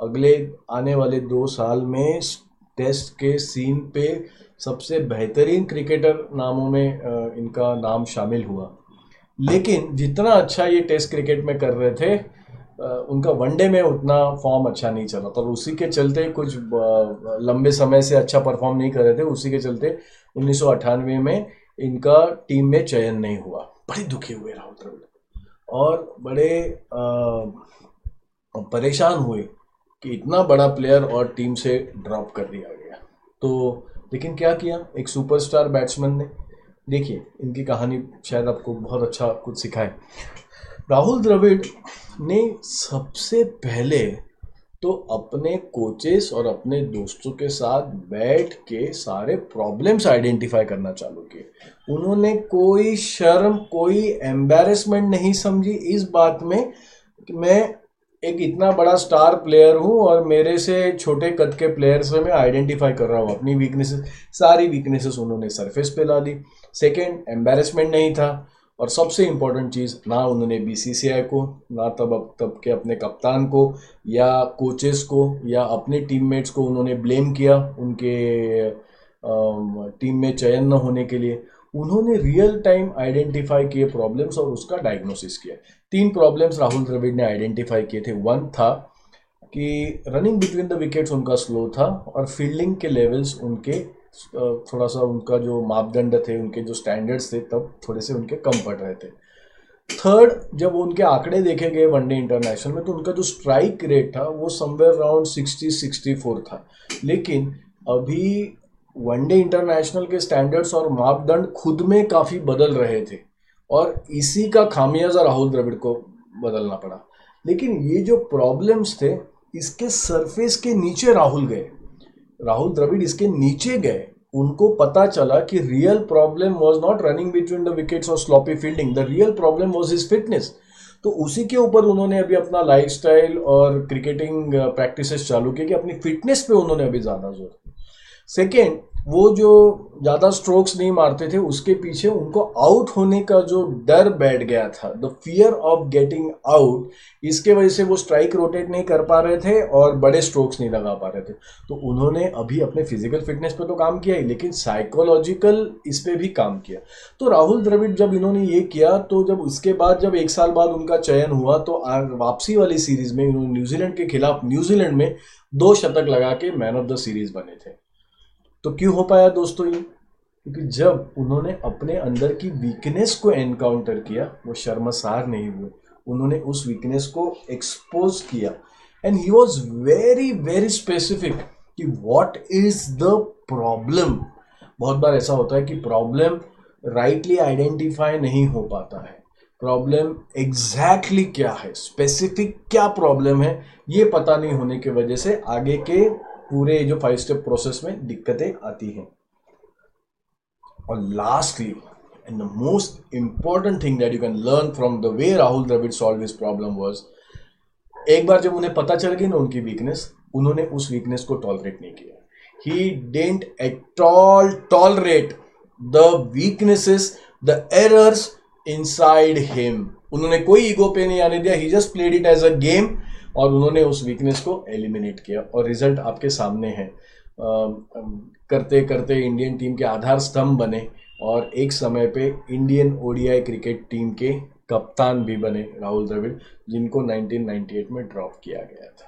अगले आने वाले दो साल में टेस्ट के सीन पे सबसे बेहतरीन क्रिकेटर नामों में इनका नाम शामिल हुआ। लेकिन जितना अच्छा ये टेस्ट क्रिकेट में कर रहे थे उनका वनडे में उतना फॉर्म अच्छा नहीं चला था। उसी के चलते कुछ लंबे समय से अच्छा परफॉर्म नहीं कर रहे थे। उसी के चलते उन्नीस सौ अठानवे में इनका टीम में चयन नहीं हुआ। बड़े दुखी हुए राहुल द्रविड़। और बड़े आ, परेशान हुए कि इतना बड़ा प्लेयर और टीम से ड्रॉप कर दिया गया। तो लेकिन क्या किया? एक सुपरस्टार बैट्समैन ने। देखिए इनकी कहानी शायद आपको बहुत अच्छा कुछ सिखाए। राहुल द्रविड़ ने सबसे पहले तो अपने कोचेस और अपने दोस्तों के साथ बैठ के सारे प्रॉब्लम्स आइडेंटिफाई करना चालू किए। उन्होंने कोई शर्म, कोई एम्बेरसमेंट नहीं समझी इस बात में कि मैं एक इतना बड़ा स्टार प्लेयर हूँ और मेरे से छोटे कद के प्लेयर से मैं आइडेंटिफाई कर रहा हूँ। अपनी वीकनेसेस सारी वीकनेसेस उन्होंने सरफेस पे ला दी। सेकेंड एम्बेरसमेंट नहीं था। और सबसे इम्पोर्टेंट चीज़, ना उन्होंने बीसीसीआई को, ना तब अब, तब के अपने कप्तान को, या कोचेस को, या अपने टीममेट्स को उन्होंने ब्लेम किया उनके टीम में चयन न होने के लिए। उन्होंने रियल टाइम आइडेंटिफाई किए प्रॉब्लम्स और उसका डायग्नोसिस किया। तीन प्रॉब्लम्स राहुल द्रविड़ ने आइडेंटिफाई किए थे। वन था कि रनिंग बिटवीन द विकेट्स उनका स्लो था और फील्डिंग के लेवल्स उनके थोड़ा सा उनका जो मापदंड थे, उनके जो स्टैंडर्ड्स थे, तब थोड़े से उनके कम पड़ रहे थे। थर्ड जब उनके आंकड़े देखे गए वनडे इंटरनेशनल में तो उनका जो स्ट्राइक रेट था, वो somewhere around sixty sixty four था। लेकिन अभी वनडे इंटरनेशनल के स्टैंडर्ड्स और मापदंड खुद में काफ़ी बदल रहे थे, और इसी का खामियाजा राहुल द्रविड़ को बदलना पड़ा। लेकिन ये जो प्रॉब्लम्स थे, इसके सरफेस के नीचे राहुल गए। राहुल द्रविड़ इसके नीचे गए, उनको पता चला कि real problem was not running between the wickets और sloppy fielding the real problem was is fitness तो उसी के ऊपर उन्होंने अभी अपना लाइफस्टाइल और क्रिकेटिंग प्रैक्टिसेस चालू किए कि अपनी फिटनेस पे उन्होंने अभी ज़्यादा ज़ोर सेकेंड वो जो ज़्यादा स्ट्रोक्स नहीं मारते थे, उसके पीछे उनको आउट होने का जो डर बैठ गया था the fear of getting out इसके वजह से वो स्ट्राइक रोटेट नहीं कर पा रहे थे और बड़े स्ट्रोक्स नहीं लगा पा रहे थे। तो उन्होंने अभी अपने फ़िज़िकल फिटनेस पे तो काम किया ही, लेकिन साइकोलॉजिकल इस पर भी काम किया। तो राहुल द्रविड़ जब इन्होंने ये किया तो जब उसके बाद जब एक साल बाद उनका चयन हुआ तो वापसी वाली सीरीज़ में इन्होंने न्यूजीलैंड के खिलाफ न्यूजीलैंड में दो शतक लगा के मैन ऑफ़ द सीरीज़ बने थे। तो क्यों हो पाया दोस्तों ये? क्योंकि जब उन्होंने अपने अंदर की वीकनेस को एनकाउंटर किया, वो शर्मसार नहीं हुए। उन्होंने उस वीकनेस को एक्सपोज किया। And he was very very specific कि वॉट इज़ द प्रॉब्लम बहुत बार ऐसा होता है कि प्रॉब्लम राइटली आइडेंटिफाई नहीं हो पाता है। प्रॉब्लम एग्जैक्टली exactly क्या है? स्पेसिफिक क्या प्रॉब्लम है? ये पता नहीं होने की वजह से आगे के पूरे जो फाइव स्टेप प्रोसेस में दिक्कतें आती हैं। और lastly and the most important thing that you can learn from the way Rahul Dravid solve his problem was एक बार जब उन्हें पता चल गई ना उनकी वीकनेस उन्होंने उस वीकनेस को टॉलरेट नहीं किया। He didn't at all tolerate the weaknesses the errors inside him उन्होंने कोई ईगो पे नहीं आने दिया he just played it as a game और उन्होंने उस वीकनेस को एलिमिनेट किया। और रिज़ल्ट आपके सामने है। करते करते इंडियन टीम के आधार स्तंभ बने और एक समय पे इंडियन ओडीआई क्रिकेट टीम के कप्तान भी बने राहुल द्रविड़, जिनको 1998 में ड्रॉप किया गया था।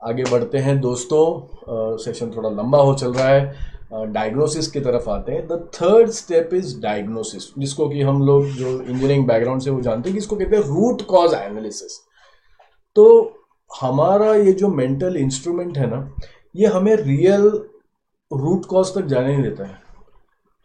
आगे बढ़ते हैं दोस्तों। सेशन थोड़ा लंबा हो चल रहा है। डायग्नोसिस की तरफ़ आते हैं। The third step is diagnosis जिसको कि हम लोग जो इंजीनियरिंग बैकग्राउंड से वो जानते हैं कि इसको कहते हैं रूट कॉज एनालिसिस तो हमारा ये जो मेंटल इंस्ट्रूमेंट है ना, ये हमें रियल रूट कॉज तक जाने नहीं देता है।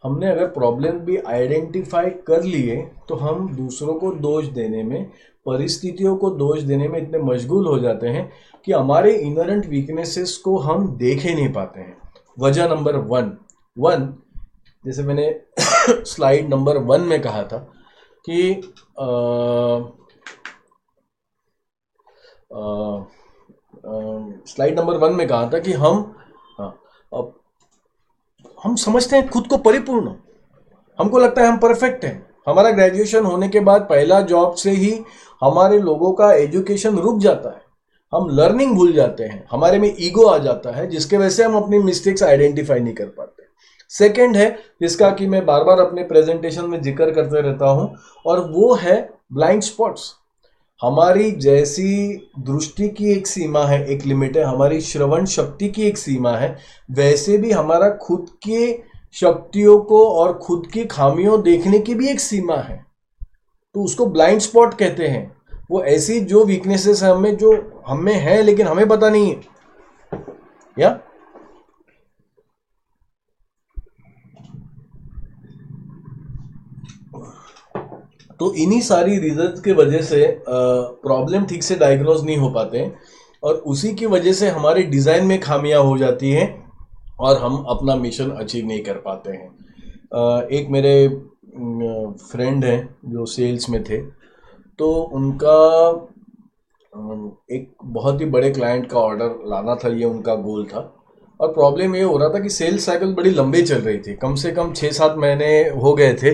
हमने अगर प्रॉब्लम भी आइडेंटिफाई कर लिए तो हम दूसरों को दोष देने में, परिस्थितियों को दोष देने में इतने मशगूल हो जाते हैं कि हमारे इनरेंट वीकनेसेस को हम देख ही नहीं पाते हैं। वजह नंबर वन वन जैसे मैंने स्लाइड नंबर वन में कहा था कि स्लाइड नंबर वन में कहा था कि हम हाँ, अब हम समझते हैं खुद को परिपूर्ण। हमको लगता है हम परफेक्ट हैं। हमारा ग्रेजुएशन होने के बाद पहला जॉब से ही हमारे लोगों का एजुकेशन रुक जाता है। हम लर्निंग भूल जाते हैं। हमारे में ईगो आ जाता है जिसके वजह से हम अपनी मिस्टेक्स आइडेंटिफाई नहीं कर पाते। सेकेंड है जिसका कि मैं बार बार अपने प्रेजेंटेशन में ज़िक्र करते रहता हूँ और वो है ब्लाइंड स्पॉट्स हमारी जैसी दृष्टि की एक सीमा है, एक लिमिट है, हमारी श्रवण शक्ति की एक सीमा है, वैसे भी हमारा खुद के शक्तियों को और खुद की खामियों देखने की भी एक सीमा है। तो उसको ब्लाइंड स्पॉट कहते हैं। वो ऐसी जो वीकनेसेस है हमें, जो हमें है, लेकिन हमें पता नहीं है। या? तो इन्हीं सारी रीजन के वजह से प्रॉब्लम ठीक से डायग्नोज नहीं हो पाते और उसी की वजह से हमारे डिज़ाइन में खामियाँ हो जाती हैं और हम अपना मिशन अचीव नहीं कर पाते हैं। एक मेरे फ्रेंड हैं जो सेल्स में थे तो उनका एक बहुत ही बड़े क्लाइंट का ऑर्डर लाना था, ये उनका गोल था। और प्रॉब्लम ये हो रहा था कि सेल्स साइकिल बड़ी लंबी चल रही थी। कम से कम छः सात महीने हो गए थे।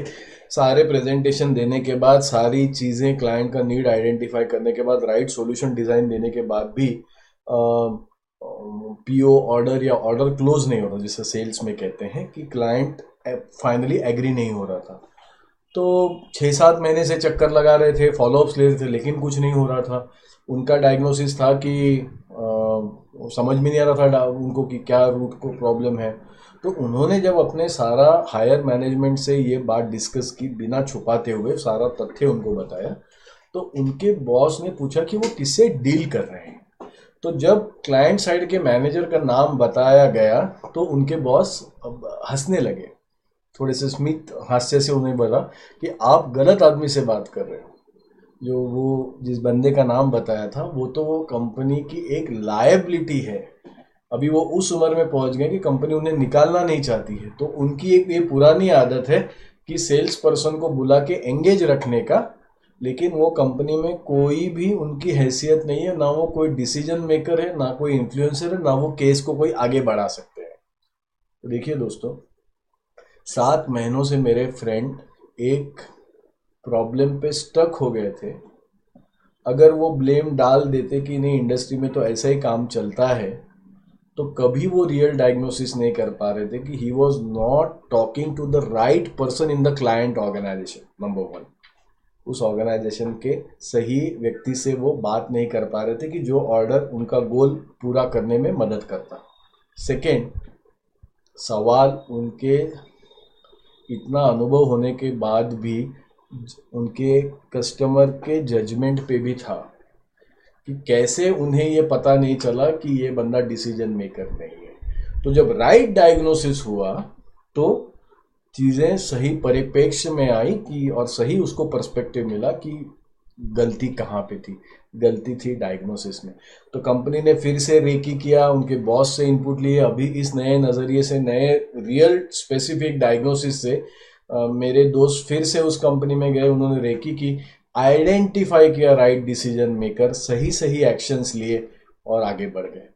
सारे प्रेजेंटेशन देने के बाद सारी चीज़ें क्लाइंट का नीड आइडेंटिफाई करने के बाद राइट सॉल्यूशन डिज़ाइन देने के बाद भी पीओ ऑर्डर या ऑर्डर क्लोज नहीं हो रहा जिसे सेल्स में कहते हैं कि क्लाइंट फाइनली एग्री नहीं हो रहा था। तो छः सात महीने से चक्कर लगा रहे थे फॉलोअप्स ले रहे थे लेकिन कुछ नहीं हो रहा था। उनका डायग्नोसिस था कि आ, समझ में नहीं आ रहा था उनको कि क्या रूट को प्रॉब्लम है। तो उन्होंने जब अपने सारा हायर मैनेजमेंट से ये बात डिस्कस की बिना छुपाते हुए, सारा तथ्य उनको बताया तो उनके बॉस ने पूछा कि वो किससे डील कर रहे हैं? तो जब क्लाइंट साइड के मैनेजर का नाम बताया गया तो उनके बॉस हंसने लगे। थोड़े से स्मित हास्य से उन्हें बोला कि आप गलत आदमी से बात कर रहे हो। जो वो जिस बंदे का नाम बताया था, वो तो वो कंपनी की एक लायबिलिटी है। अभी वो उस उम्र में पहुँच गए कि कंपनी उन्हें निकालना नहीं चाहती है। तो उनकी एक ये पुरानी आदत है कि सेल्स पर्सन को बुला के एंगेज रखने का, लेकिन वो कंपनी में कोई भी उनकी हैसियत नहीं है, ना वो कोई डिसीज़न मेकर है, ना कोई इन्फ्लुएंसर है, ना वो केस को कोई आगे बढ़ा सकते हैं। तो देखिए दोस्तों, सात महीनों से मेरे फ्रेंड एक प्रॉब्लम पे स्टक हो गए थे। अगर वो ब्लेम डाल देते कि नहीं, इंडस्ट्री में तो ऐसा ही काम चलता है तो कभी वो रियल डायग्नोसिस नहीं कर पा रहे थे कि he was not talking to the right person in the client organisation number one उस ऑर्गेनाइजेशन के सही व्यक्ति से वो बात नहीं कर पा रहे थे कि जो ऑर्डर उनका गोल पूरा करने में मदद करता। सेकेंड सवाल उनके इतना अनुभव होने के बाद भी उनके कस्टमर के जजमेंट पे भी था। कि कैसे उन्हें ये पता नहीं चला कि ये बंदा डिसीज़न मेकर नहीं है। तो जब राइट डायग्नोसिस हुआ तो चीज़ें सही परिप्रेक्ष्य में आई कि और सही उसको पर्सपेक्टिव मिला कि गलती कहाँ पे थी। गलती थी डायग्नोसिस में। तो कंपनी ने फिर से रेकी किया उनके बॉस से इनपुट लिए। अभी इस नए नज़रिए से नए रियल स्पेसिफिक डायग्नोसिस से आ, मेरे दोस्त फिर से उस कंपनी में गए उन्होंने रेकी की। आइडेंटिफाई किया राइट डिसीज़न मेकर सही सही एक्शंस लिए और आगे बढ़ गए।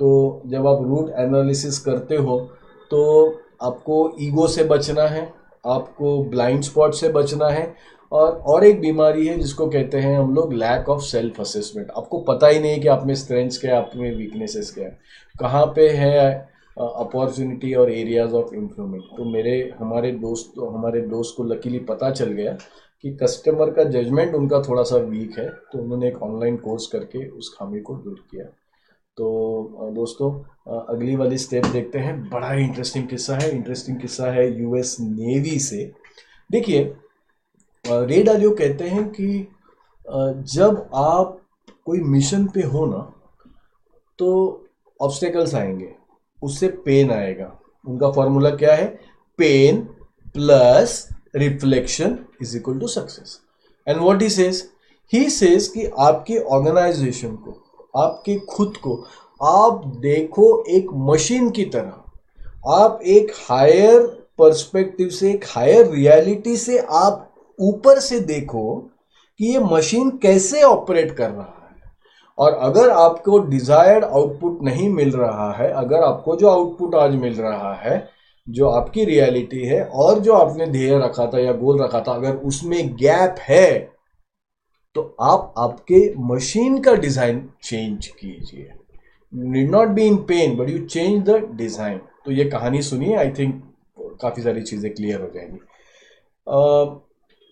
तो जब आप रूट एनालिसिस करते हो तो आपको ईगो से बचना है, आपको ब्लाइंड स्पॉट से बचना है और और एक बीमारी है जिसको कहते हैं हम लोग लैक ऑफ़ सेल्फ असेसमेंट आपको पता ही नहीं कि आप में स्ट्रेंथ्स क्या है, आप में वीकनेसेस क्या है। कहाँ पे है अपॉर्चुनिटी और एरियाज़ ऑफ़ इम्प्रूवमेंट तो मेरे, हमारे दोस्त हमारे दोस्त को लकीली पता चल गया कि कस्टमर का जजमेंट उनका थोड़ा सा वीक है तो उन्होंने एक ऑनलाइन कोर्स करके उस खामी को दूर किया। तो दोस्तों अगली वाली स्टेप देखते हैं। बड़ा इंटरेस्टिंग किस्सा है। इंटरेस्टिंग किस्सा है यूएस नेवी से। देखिए रे डालियो कहते हैं कि जब आप कोई मिशन पे हो ना तो ऑब्स्टेकल्स आएँगे। उससे पेन आएगा। उनका फॉर्मूला क्या है? Pain plus reflection is equal to success and what he says he says कि आपकी ऑर्गेनाइजेशन को, आपके खुद को, आप देखो एक मशीन की तरह। आप एक हायर पर्सपेक्टिव से, एक हायर रियलिटी से आप ऊपर से देखो कि ये मशीन कैसे ऑपरेट कर रहा है। और अगर आपको डिजायर्ड आउटपुट नहीं मिल रहा है, अगर आपको जो आउटपुट आज मिल रहा है जो आपकी रियलिटी है और जो आपने ध्येय रखा था या गोल रखा था, अगर उसमें गैप है तो आप आपके मशीन का डिज़ाइन चेंज कीजिए। Need not be in pain but you change the design तो ये कहानी सुनिए आई थिंक काफ़ी सारी चीज़ें क्लियर हो जाएँगी।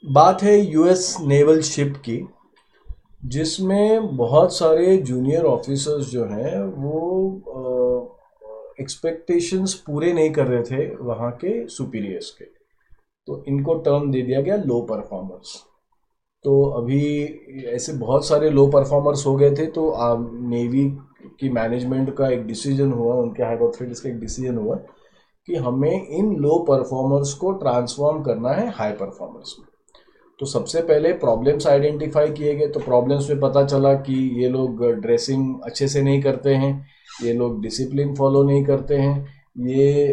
बात है यूएस नेवल शिप की, जिसमें बहुत सारे जूनियर ऑफिसर्स जो हैं, वो एक्सपेक्टेशंस पूरे नहीं कर रहे थे वहाँ के सुपीरियर्स के। तो इनको टर्म दे दिया गया लो परफॉर्मर्स तो अभी ऐसे बहुत सारे लो परफॉर्मर्स हो गए थे तो नेवी की मैनेजमेंट का एक डिसीज़न हुआ, उनके हाई अथॉरिटीज का एक डिसीज़न हुआ कि हमें इन लो परफॉर्मर्स को ट्रांसफॉर्म करना है हाई परफॉर्मर्स में। तो सबसे पहले प्रॉब्लम्स आइडेंटिफाई किए गए तो प्रॉब्लम्स में पता चला कि ये लोग ड्रेसिंग अच्छे से नहीं करते हैं। ये लोग डिसिप्लिन फॉलो नहीं करते हैं। ये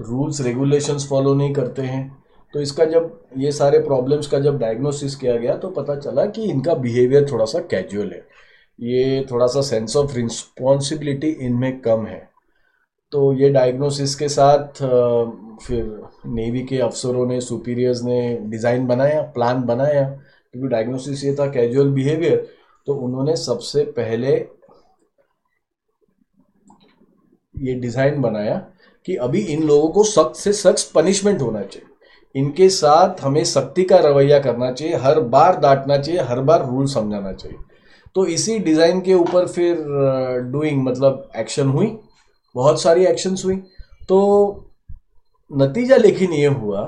रूल्स रेगुलेशंस फॉलो नहीं करते हैं। तो इसका जब, ये सारे प्रॉब्लम्स का जब डायग्नोसिस किया गया तो पता चला कि इनका बिहेवियर थोड़ा सा कैजुअल है। ये थोड़ा सा सेंस ऑफ़ रिस्पॉन्सिबिलिटी इनमें कम है। तो ये डायग्नोसिस के साथ फिर नेवी के अफसरों ने सुपीरियर्स ने डिज़ाइन बनाया प्लान बनाया, क्योंकि डायग्नोसिस ये था कैजुअल बिहेवियर तो उन्होंने सबसे पहले ये डिज़ाइन बनाया कि अभी इन लोगों को सख्त से सख्त पनिशमेंट होना चाहिए। इनके साथ हमें सख्ती का रवैया करना चाहिए, हर बार डांटना चाहिए, हर बार रूल समझाना चाहिए। तो इसी डिज़ाइन के ऊपर फिर डूइंग मतलब एक्शन हुई, बहुत सारी एक्शंस हुई। तो नतीजा लेकिन ये हुआ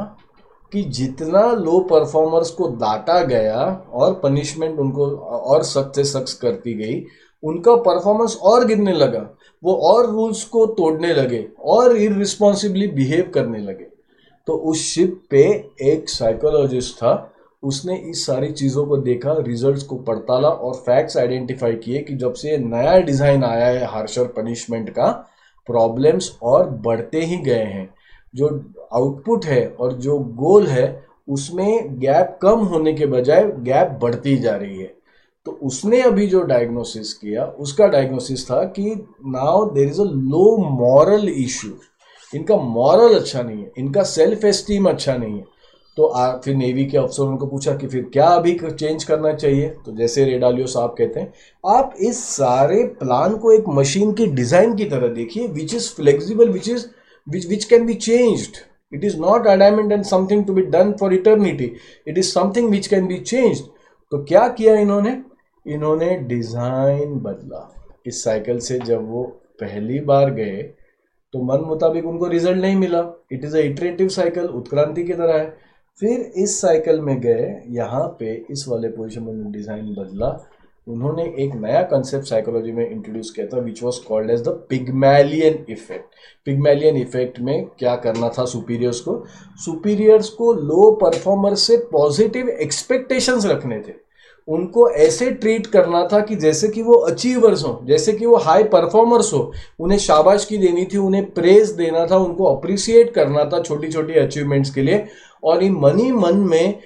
कि जितना लो परफॉर्मर्स को डांटा गया और पनिशमेंट उनको, और सख्त से सख्त करती गई, उनका परफॉर्मेंस और गिरने लगा। वो और रूल्स को तोड़ने लगे और इरिस्पॉन्सिबली बिहेव करने लगे। तो उस शिप पे एक साइकोलॉजिस्ट था, उसने इस सारी चीज़ों को देखा रिजल्ट्स को पड़ताला और फैक्ट्स आइडेंटिफाई किए कि जब से नया डिज़ाइन आया है हार्शर पनिशमेंट का प्रॉब्लम्स और बढ़ते ही गए हैं। जो आउटपुट है और जो गोल है उसमें गैप कम होने के बजाय गैप बढ़ती जा रही है। तो उसने अभी जो डायग्नोसिस किया उसका डायग्नोसिस था कि now there is a low morale issue इनका मॉरल अच्छा नहीं है इनका सेल्फ एस्टीम अच्छा नहीं है। तो आ, फिर नेवी के अफसरों को पूछा कि फिर क्या अभी चेंज करना चाहिए? तो जैसे रेडालियो साहब कहते हैं आप इस सारे प्लान को एक मशीन की डिज़ाइन की तरह देखिए which is flexible which is which which can be changed it is not adamant and something to be done for eternity it is something which can be change तो क्या किया इन्होंने? इन्होंने डिज़ाइन बदला। इस साइकिल से जब वो पहली बार गए तो मन मुताबिक उनको रिज़ल्ट नहीं मिला। इट इज़ अटरेटिव साइकिल उत्क्रांति की तरह है। फिर इस साइकिल में गए, यहाँ पे इस वाले पोजिशन में डिज़ाइन बदला। उन्होंने एक नया कंसेप्ट साइकोलॉजी में इंट्रोड्यूस किया था which was called as the Pygmalion effect Pygmalion effect में क्या करना था सुपीरियर्स को? सुपीरियर्स को लो परफॉर्मर से पॉजिटिव एक्सपेक्टेशंस रखने थे। उनको ऐसे ट्रीट करना था कि जैसे कि वो अचीवर्स हो, जैसे कि वो हाई परफॉर्मर्स हो, उन्हें शाबाश की देनी थी, उन्हें प्रेज देना था, उनको अप्रिसिएट करना था छोटी छोटी अचीवमेंट्स के लिए। और इन मनी मन में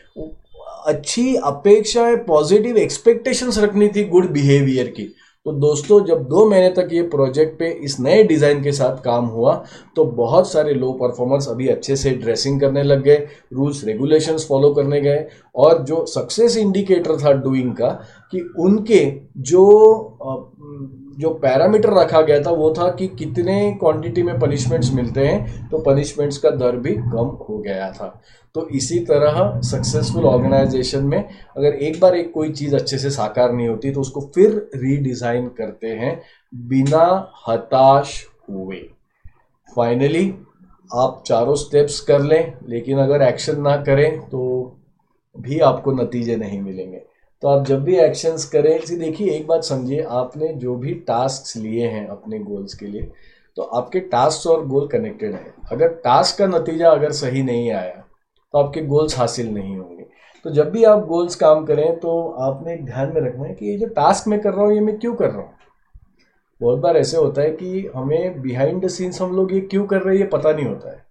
अच्छी अपेक्षाएँ पॉजिटिव एक्सपेक्टेशंस रखनी थी गुड बिहेवियर की। तो दोस्तों, जब दो महीने तक ये प्रोजेक्ट पे इस नए डिज़ाइन के साथ काम हुआ तो बहुत सारे लो परफॉर्मर्स अभी अच्छे से ड्रेसिंग करने लग गए रूल्स रेगुलेशंस फॉलो करने गए और जो सक्सेस इंडिकेटर था डूइंग का, कि उनके जो जो पैरामीटर रखा गया था वो था कि कितने क्वांटिटी में पनिशमेंट्स मिलते हैं तो पनिशमेंट्स का दर भी कम हो गया था। तो इसी तरह सक्सेसफुल ऑर्गेनाइजेशन में अगर एक बार एक कोई चीज़ अच्छे से साकार नहीं होती तो उसको फिर रीडिज़ाइन करते हैं बिना हताश हुए। फाइनली आप चारों स्टेप्स कर लें, लेकिन अगर एक्शन ना करें तो भी आपको नतीजे नहीं मिलेंगे। तो आप जब भी एक्शंस करें देखिए, एक बात समझिए, आपने जो भी टास्क लिए हैं अपने गोल्स के लिए तो आपके टास्क और गोल कनेक्टेड है। अगर टास्क का नतीजा अगर सही नहीं आया तो आपके गोल्स हासिल नहीं होंगे। तो जब भी आप गोल्स काम करें तो आपने ध्यान में रखना है कि ये जो टास्क मैं कर रहा हूँ, ये मैं क्यों कर रहा हूँ? बहुत बार ऐसे होता है कि हमें बिहाइंड द सीन्स हम लोग ये क्यों कर रहे हैं, ये पता नहीं होता है।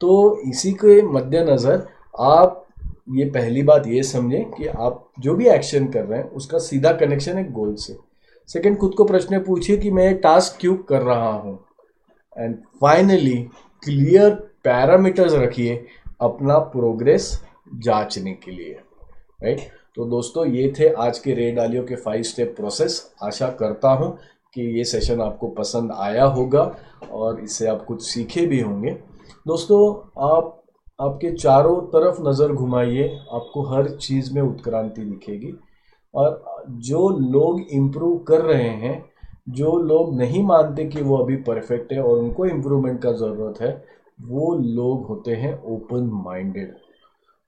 तो इसी के मद्देनज़र आप ये पहली बात ये समझें कि आप जो भी एक्शन कर रहे हैं, उसका सीधा कनेक्शन है गोल से। सेकंड खुद को प्रश्न पूछिए कि मैं टास्क क्यों कर रहा हूँ? एंड फाइनली क्लियर पैरामीटर्स रखिए अपना प्रोग्रेस जांचने के लिए। राइट तो दोस्तों, ये थे आज के रेड आलियो के फाइव स्टेप प्रोसेस आशा करता हूँ कि ये सेशन आपको पसंद आया होगा और इससे आप कुछ सीखे भी होंगे। दोस्तों, आप आपके चारों तरफ़ नज़र घुमाइए, आपको हर चीज़ में उत्क्रांति दिखेगी। और जो लोग इम्प्रूव कर रहे हैं, जो लोग नहीं मानते कि वो अभी परफेक्ट है और उनको इम्प्रूवमेंट का ज़रूरत है, वो लोग होते हैं ओपन माइंडेड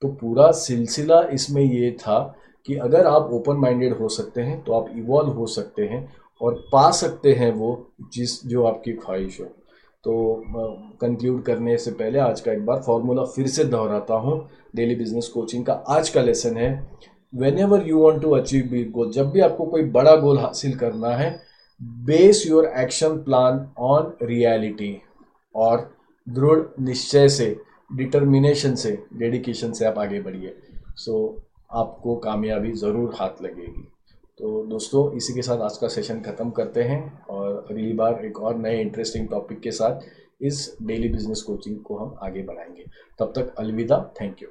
तो पूरा सिलसिला इसमें ये था कि अगर आप ओपन माइंडेड हो सकते हैं तो आप इवॉल्व हो सकते हैं और पा सकते हैं वो जिस, जो आपकी ख्वाहिश हो। तो कंक्लूड करने से पहले आज का एक बार फॉर्मूला फिर से दोहराता हूँ। डेली बिज़नेस कोचिंग का आज का लेसन है। Whenever you want to achieve big goal जब भी आपको कोई बड़ा गोल हासिल करना है base your action plan on reality और दृढ़ निश्चय से डिटर्मिनेशन से डेडिकेशन से आप आगे बढ़िए। सो so, आपको कामयाबी ज़रूर हाथ लगेगी। तो दोस्तों, इसी के साथ आज का सेशन ख़त्म करते हैं और अगली बार एक और नए इंटरेस्टिंग टॉपिक के साथ इस डेली बिज़नेस कोचिंग को हम आगे बढ़ाएँगे। तब तक अलविदा थैंक यू